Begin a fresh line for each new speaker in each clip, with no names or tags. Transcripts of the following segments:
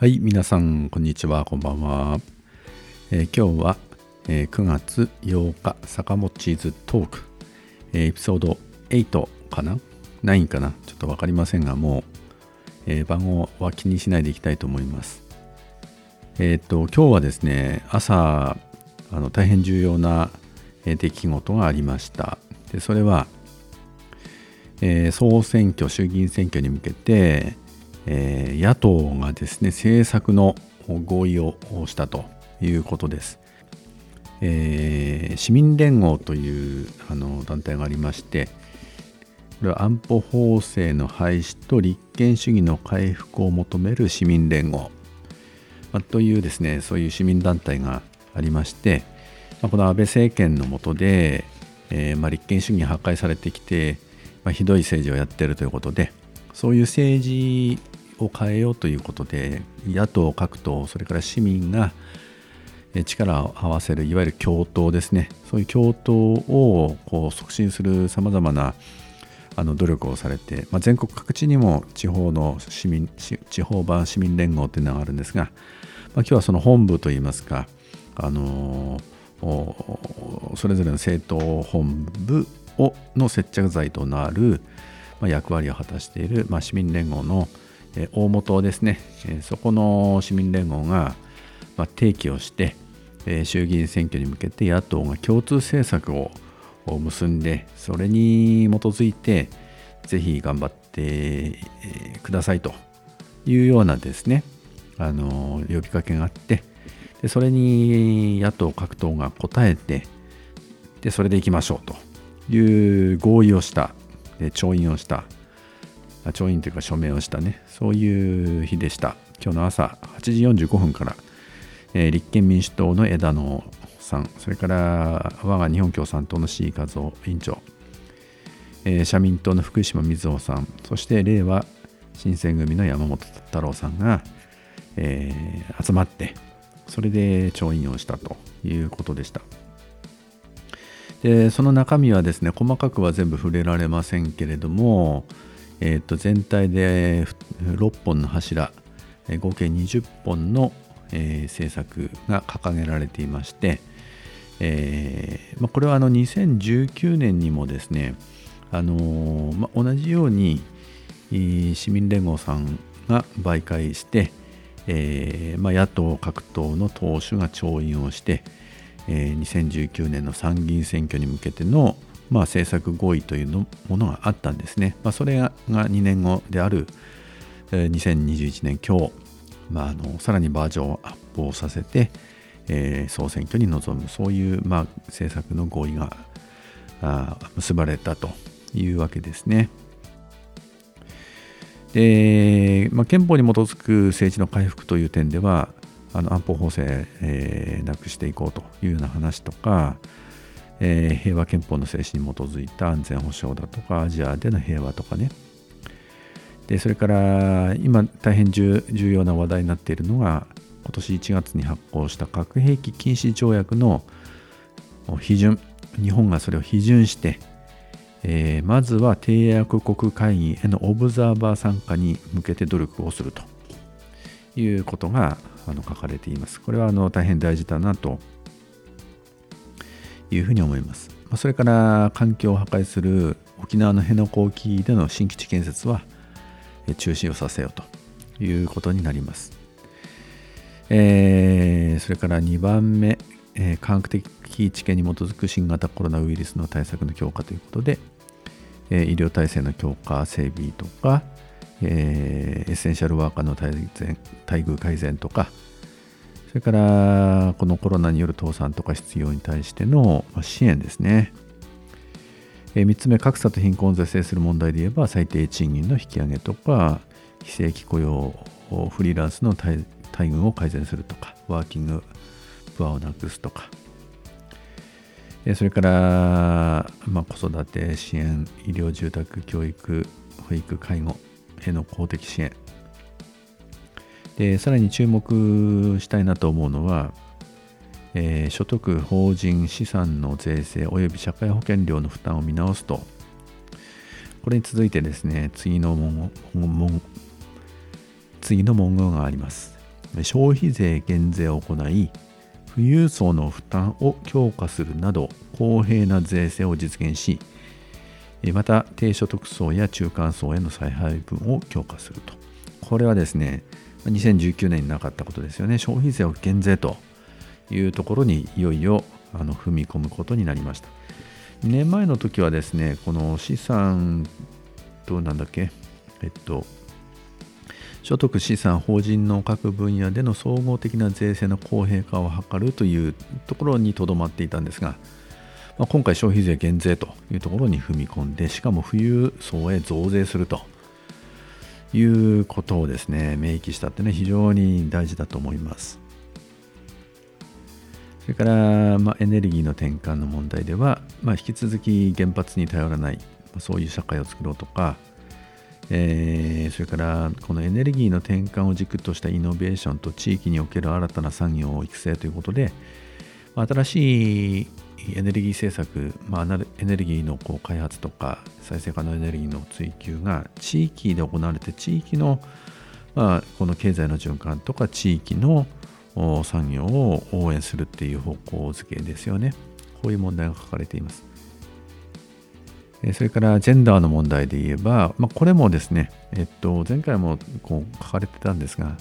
はい、皆さん、こんにちは、こんばんは。えー今日は、えー9月8日、坂本チーズトーク、えーエピソード8かな ?9 かな？ちょっとわかりませんが、もう、え番号は気にしないでいきたいと思います。えっ、と、今日はですね、朝、あの大変重要なえ出来事がありました。で、それは、え総選挙、衆議院選挙に向けて、えー野党がですね、政策の合意をしたということです。えー市民連合というあの団体がありまして、これは安保法制の廃止と立憲主義の回復を求める市民連合、まあというですね、そういう市民団体がありまして、まあこの安倍政権の下で、えーまあ、立憲主義が破壊されてきて、ま、ひどい政治をやっているということで、そういう政治を変えようということで、野党各党、それから市民が力を合わせる、いわゆる共闘ですね、そういう共闘をこう促進するさまざまなあの努力をされて、まあ、全国各地にも地方の市民地方版市民連合というのがあるんですが、まあ、今日はその本部といいますか、あのーそれぞれの政党本部をの接着剤となる、まあ、役割を果たしている、まあ、市民連合の、え大元ですね、えそこの市民連合が、ま、提起をして、え衆議院選挙に向けて野党が共通政策を結んでそれに基づいてぜひ頑張って、くださいというようなですねあの呼びかけがあってでそれに野党各党が応えてでそれでいきましょうという合意をした調印をした調印というか署名をしたね。そういう日でした。今日の朝8時45分から、えー立憲民主党の枝野さん。それから我が日本共産党の C 和夫委員長、えー社民党の福島瑞穂さん。そして令和新選組の山本太郎さんが、えー集まってそれで調印をしたということでした。でその中身はですね細かくは全部触れられませんけれども、えーと全体で6本の柱合計20本の、えー政策が掲げられていまして、えーまあ、これはあの2019年にもですね、あのーまあ、同じように市民連合さんが媒介して、えーまあ、野党各党の党首が調印をして、えー2019年の参議院選挙に向けての、まあ、政策合意というのものがあったんですね。まあ、それが2年後である、2021年今日、まあ、あのさらにバージョンをアップをさせて、えー総選挙に臨むそういう、まあ、政策の合意があ結ばれたというわけですね。で、まあ、憲法に基づく政治の回復という点ではあの安保法制、えーなくしていこうというような話とか、えー平和憲法の精神に基づいた安全保障だとかアジアでの平和とかねでそれから今大変重要な話題になっているのが今年1月に発行した核兵器禁止条約の批准日本がそれを批准して、えーまずは締約国会議へのオブザーバー参加に向けて努力をするということがあの書かれています。これはあの大変大事だなというふうに思います。それから環境を破壊する沖縄の辺野古沖での新基地建設は中止をさせようということになります。えーそれから2番目、えー科学的知見に基づく新型コロナウイルスの対策の強化ということで、えー医療体制の強化整備とか、えーエッセンシャルワーカーの待遇改善とかそれからこのコロナによる倒産とか失業に対しての支援ですね。3つ目、格差と貧困を是正する問題で言えば、最低賃金の引き上げとか、非正規雇用、フリーランスの待遇を改善するとか、ワーキングプアをなくすとか、それから、まあ、子育て支援、医療、住宅、教育、保育、介護への公的支援。でさらに注目したいなと思うのは、えー所得、法人、資産の税制及び社会保険料の負担を見直すと、これに続いてですね、次の文言次の文言があります。消費税減税を行い富裕層の負担を強化するなど公平な税制を実現しまた低所得層や中間層への再配分を強化するとこれはですね2019年になかったことですよね。消費税を減税というところにいよいよあの踏み込むことになりました。2年前の時はですねこの資産となんだっけ？えっと所得資産法人の各分野での総合的な税制の公平化を図るというところにとどまっていたんですが、まあ、今回消費税減税というところに踏み込んでしかも富裕層へ増税すると。いうことをですね明記したってね非常に大事だと思います。それから、まあ、エネルギーの転換の問題では、まあ、引き続き原発に頼らない、そういう社会を作ろうとかえー、それからこのエネルギーの転換を軸としたイノベーションと地域における新たな産業を育成ということで新しいエネルギー政策、まあ、エネルギーのこう開発とか再生可能エネルギーの追求が地域で行われて地域の、まあ、この経済の循環とか地域の産業を応援するっていう方向づけですよね。こういう問題が書かれています。それからジェンダーの問題で言えば、まあ、これもですね、えっと、前回もこう書かれてたんですが、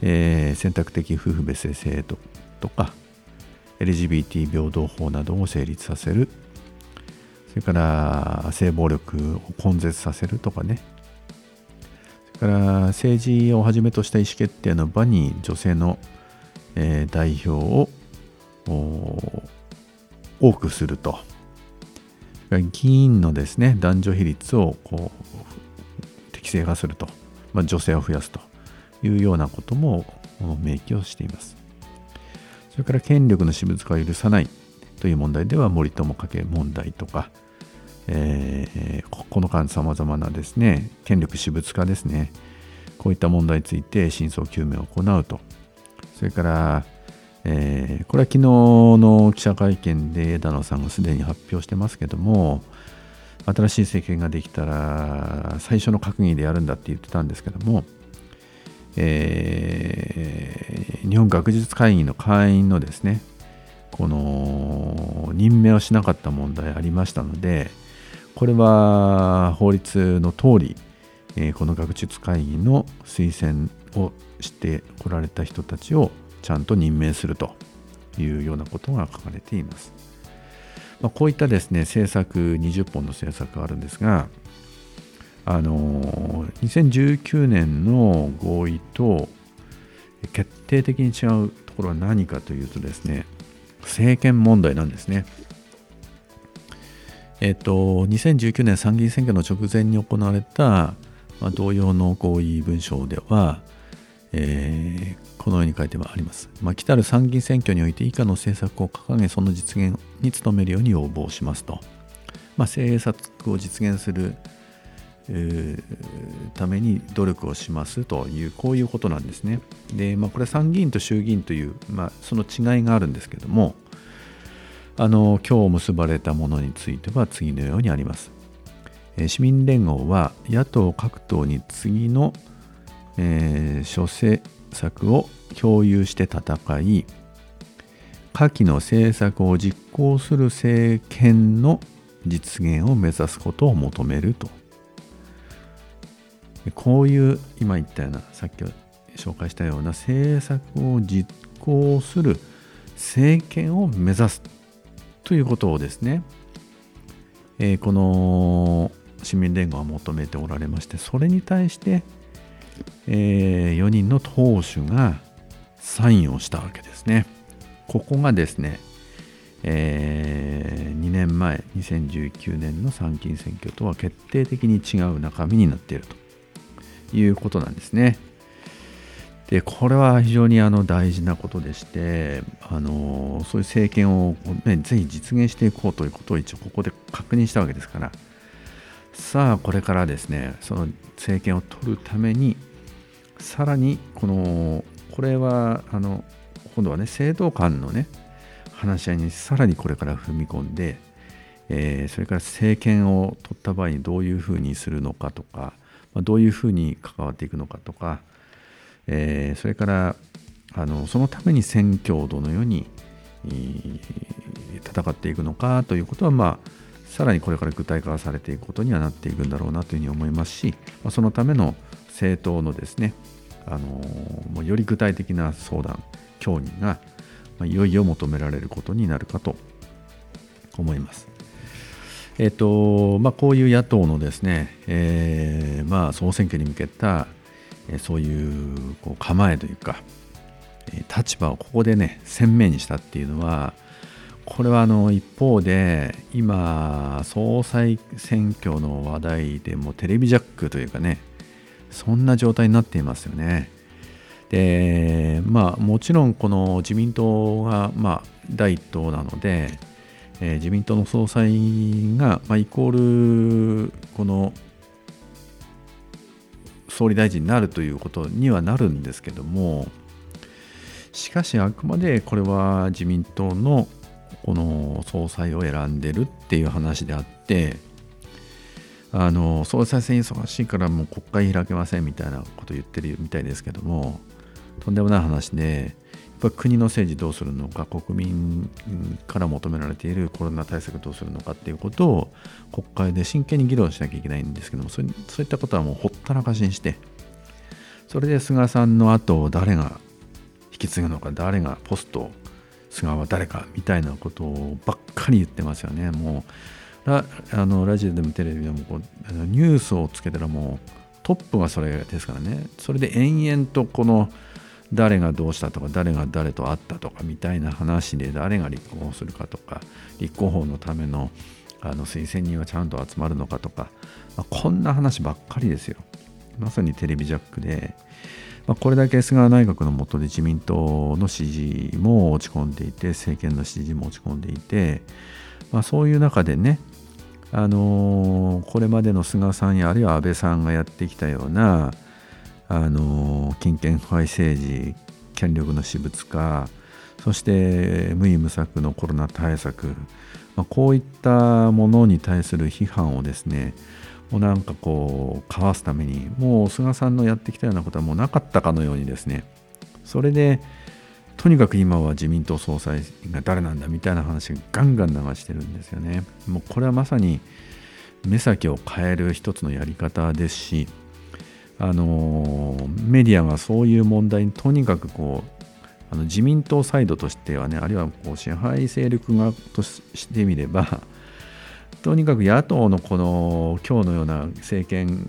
えー、選択的夫婦別姓制度とか LGBT 平等法などを成立させる。それから性暴力を根絶させるとかね。それから政治をはじめとした意思決定の場に女性の、え、代表を多くすると。議員のですね男女比率をこう適正化すると、まあ、女性を増やすというようなことも明記をしています。それから権力の私物化を許さないという問題では森友家計問題とか、えー、この間さまざまなですね権力私物化ですね。こういった問題について真相究明を行うと。それからえー、これは昨日の記者会見で枝野さんがすでに発表してますけども新しい政権ができたら最初の閣議でやるんだって言ってたんですけども、えー、日本学術会議の会員のですねこの任命をしなかった問題ありましたのでこれは法律の通り、えー、この学術会議の推薦をしてこられた人たちをちゃんと任命するというようなことが書かれています。まあ、こういったですね政策20本の政策があるんですがあの2019年の合意と決定的に違うところは何かというとですね政権問題なんですね。えっと、2019年参議院選挙の直前に行われた、まあ、同様の合意文書では、えー、このように書いてあります。まあ、来たる参議院選挙において以下の政策を掲げ、その実現に努めるように要望しますと。まあ、政策を実現する、ために努力をしますという、こういうことなんですね。で、まあ、これ参議院と衆議院という、まあ、その違いがあるんですけども、あの今日結ばれたものについては次のようにあります。え、市民連合は野党各党に次のえー、諸政策を共有して戦い下記の政策を実行する政権の実現を目指すことを求めるとこういう今言ったようなさっき紹介したような政策を実行する政権を目指すということをですね、えー、この市民連合は求めておられましてそれに対してえー、4人の党首がサインをしたわけですね。ここがですね、えー、2年前、2019年の参議院選挙とは決定的に違う中身になっているということなんですね。でこれは非常にあの大事なことでして、あのそういう政権を、ね、ぜひ実現していこうということを一応ここで確認したわけですから、さあこれからですね、その政権を取るためにさらにこのこれはあの今度はね政党間のね話し合いにさらにこれから踏み込んで、えー、それから政権を取った場合にどういうふうにするのかとか、どういうふうに関わっていくのかとか、え、それからあのそのために選挙をどのように、戦っていくのかということは、まあ、さらにこれから具体化されていくことにはなっていくんだろうなというふうに思いますし、ま、そのための政党のですね、あのより具体的な相談、協議が、ま、いよいよ求められることになるかと思います。えっ、とまあ、こういう野党のですね、えー、まあ、総選挙に向けた、えそういうこう構えというかえ、立場をここでね鮮明にしたっていうのはこれはあの一方で今総裁選挙の話題でもテレビジャックというかねそんな状態になっていますよね。でまあもちろんこの自民党がまあ第一党なので、えー、自民党の総裁が、まあ、イコールこの総理大臣になるということにはなるんですけどもしかしあくまでこれは自民党のこの総裁を選んでるっていう話であってあの総裁選忙しいからもう国会開けませんみたいなこと言ってるみたいですけどもとんでもない話で国の政治どうするのか国民から求められているコロナ対策どうするのかっていうことを国会で真剣に議論しなきゃいけないんですけどもそういったことはもうほったらかしにしてそれで菅さんの後を誰が引き継ぐのか誰がポスト菅は誰かみたいなことをばっかり言ってますよね。もうラあのラジオでもテレビでもこうニュースをつけたらもうトップがそれですからね。それで延々とこの誰がどうしたとか誰が誰と会ったとかみたいな話で誰が立候補するかとか立候補のためのあの推薦人はちゃんと集まるのかとか、まあ、こんな話ばっかりですよ。まさにテレビジャックでまあ、これだけ菅内閣の下で自民党の支持も落ち込んでいて政権の支持も落ち込んでいて、まあ、そういう中でねあのー、これまでの菅さんやあるいは安倍さんがやってきたような、あの、金権腐敗政治権力の私物化そして無為無策のコロナ対策、まあ、こういったものに対する批判をですねもうなんかこうかわすためにもう菅さんのやってきたようなことはもうなかったかのようにですねそれでとにかく今は自民党総裁が誰なんだみたいな話がガンガン流してるんですよね。もうこれはまさに目先を変える一つのやり方ですしあのメディアがそういう問題にとにかくこうあの自民党サイドとしてはねあるいはこう支配勢力側としてみれば とにかく野党のこの今日のような政権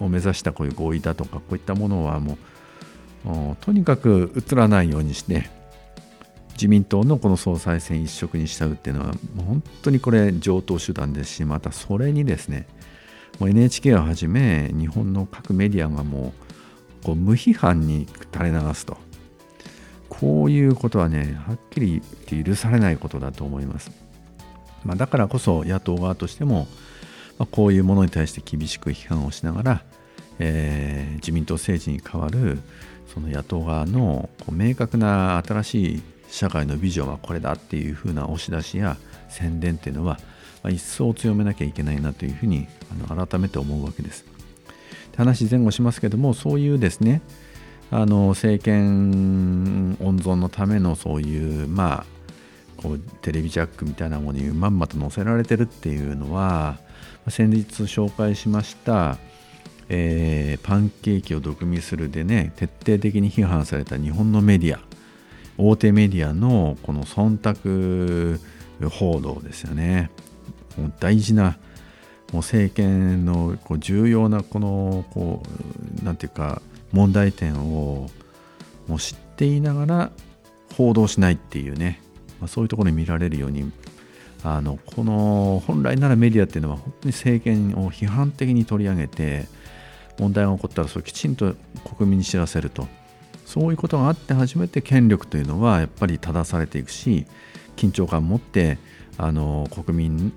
を目指したこういう合意だとかこういったものはもうとにかく映らないようにして自民党のこの総裁選一色にしちゃうっていうのは本当にこれ上等手段ですしまたそれにですねもう NHK をはじめ日本の各メディアがもうこう無批判に垂れ流すとこういうことはねはっきり言って許されないことだと思います。まあ、だからこそ野党側としても、まあ、こういうものに対して厳しく批判をしながら、えー、自民党政治に代わるその野党側のこう明確な新しい社会のビジョンはこれだっていうふうな押し出しや宣伝っていうのは、一層強めなきゃいけないなというふうにあの改めて思うわけです。話前後しますけどもそういうですねあの政権温存のためのそういうまあこうテレビジャックみたいなものにまんまと載せられてるっていうのは先日紹介しました、えー、パンケーキを毒味するでね徹底的に批判された日本のメディア大手メディアのこの忖度報道ですよねもう大事なもう政権のこう重要なこのこうなんていうか問題点をもう知っていながら報道しないっていうねまあ、そういうところに見られるようにあのこの本来ならメディアっていうのは本当に政権を批判的に取り上げて問題が起こったらそれきちんと国民に知らせると。そういうことがあって初めて権力というのはやっぱり正されていくし緊張感を持ってあの国民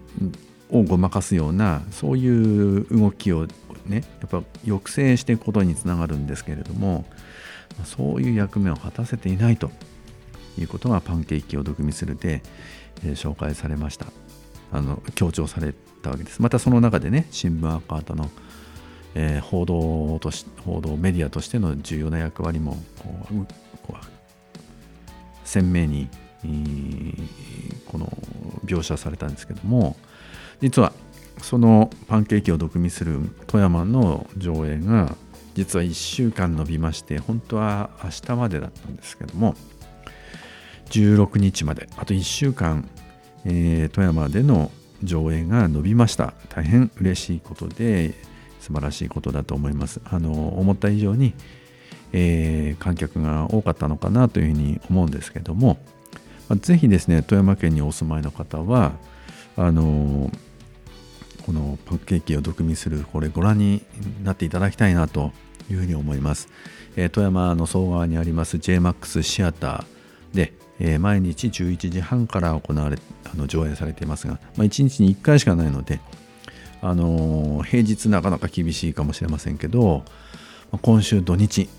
をごまかすようなそういう動きをねやっぱ抑制していくことにつながるんですけれどもそういう役目を果たせていないということがパンケーキを毒味するで、えー、紹介されました。あの強調されたわけです。またその中でね新聞赤旗の、えー、報道とし報道メディアとしての重要な役割もこうこう鮮明に、この描写されたんですけども実はそのパンケーキを毒味する富山の上映が実は1週間延びまして本当は明日までだったんですけども16日まであと1週間、えー、富山での上映が伸びました。大変嬉しいことで素晴らしいことだと思います。あの思った以上に、えー、観客が多かったのかなというふうに思うんですけども、ぜひですね富山県にお住まいの方はあのこのパンケーキを毒味するこれご覧になっていただきたいなというふうに思います、えー、富山の総川にあります JMAX シアターで、えー、毎日11時半から行われあの上映されていますが、まあ、1日に1回しかないので、あのー、平日なかなか厳しいかもしれませんけど、今週土日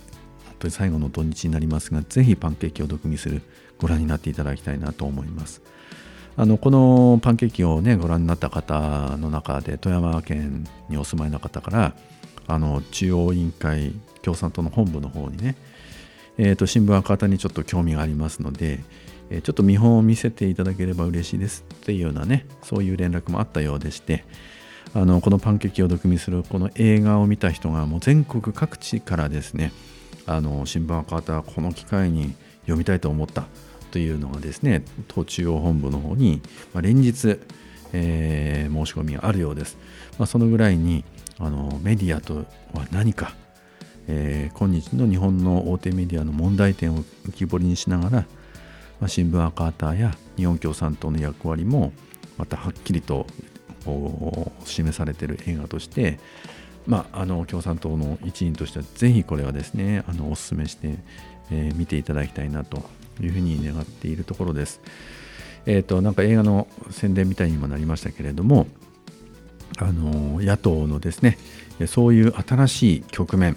本当に最後の土日になりますがぜひパンケーキを毒味するご覧になっていただきたいなと思います。あのこのパンケーキをねご覧になった方の中で富山県にお住まいの方からあの中央委員会共産党の本部の方にね、えー、と新聞赤方にちょっと興味がありますので、えー、ちょっと見本を見せていただければ嬉しいですっていうようなねそういう連絡もあったようでしてあのこのパンケーキを毒味するこの映画を見た人がもう全国各地からですねあの新聞赤旗この機会に読みたいと思ったというのがですね党中央本部の方に、ま、連日、えー、申し込みがあるようです、まあ、そのぐらいにあのメディアとは何か、えー、今日の日本の大手メディアの問題点を浮き彫りにしながら、まあ、新聞赤旗や日本共産党の役割もまたはっきりと示されている映画として、まあ、あの共産党の一員としてはぜひこれはですねあのお勧めして、えー、見ていただきたいなというふうに願っているところです。えっ、ー、となんか映画の宣伝みたいにもなりましたけれどもあの野党のですねそういう新しい局面、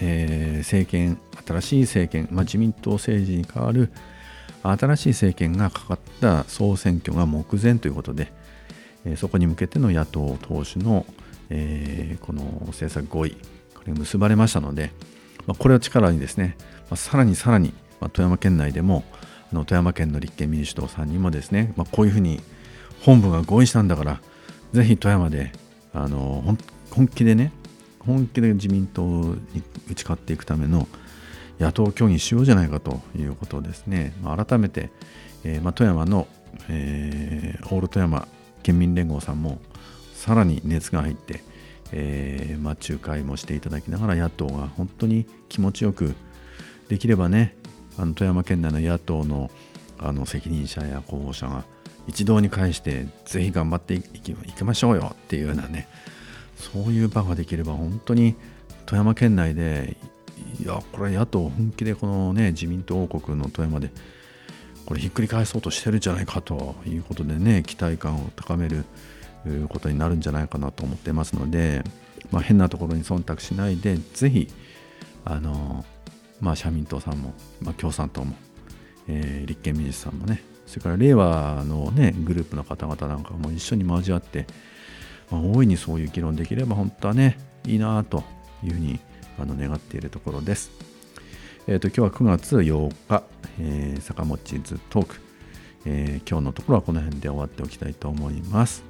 えー、政権新しい政権、まあ、自民党政治に代わる新しい政権がかかった総選挙が目前ということで、えー、そこに向けての野党党首の、えー、この政策合意これ結ばれましたので、まあ、これを力にですね、まあ、さらにさらに、まあ、富山県内でもあの富山県の立憲民主党さんにもですね、まあ、こういうふうに本部が合意したんだからぜひ富山であの本気でね本気で自民党に打ち勝っていくための野党協議しようじゃないかということをですね、まあ、改めて、えーまあ、富山の、えー、オール富山県民連合さんもさらに熱が入って、えーまあ、仲介もしていただきながら野党が本当に気持ちよくできればねあの富山県内の野党のあの責任者や候補者が一堂に会してぜひ頑張っていきましょうよっていうようなねそういう場ができれば本当に富山県内でいやこれ野党本気でこのね自民党王国の富山でこれひっくり返そうとしてるんじゃないかということでね期待感を高めることになるんじゃないかなと思ってますので、まあ、変なところに忖度しないでぜひあのまあ社民党さんも、まあ、共産党も、えー、立憲民主さんもねそれから令和のねグループの方々なんかも一緒に交わって、まあ、大いにそういう議論できれば本当はねいいなというふうにあの願っているところです。えっ、ー、と今日は9月8日、えー、坂本ズトーク、えー、今日のところはこの辺で終わっておきたいと思います。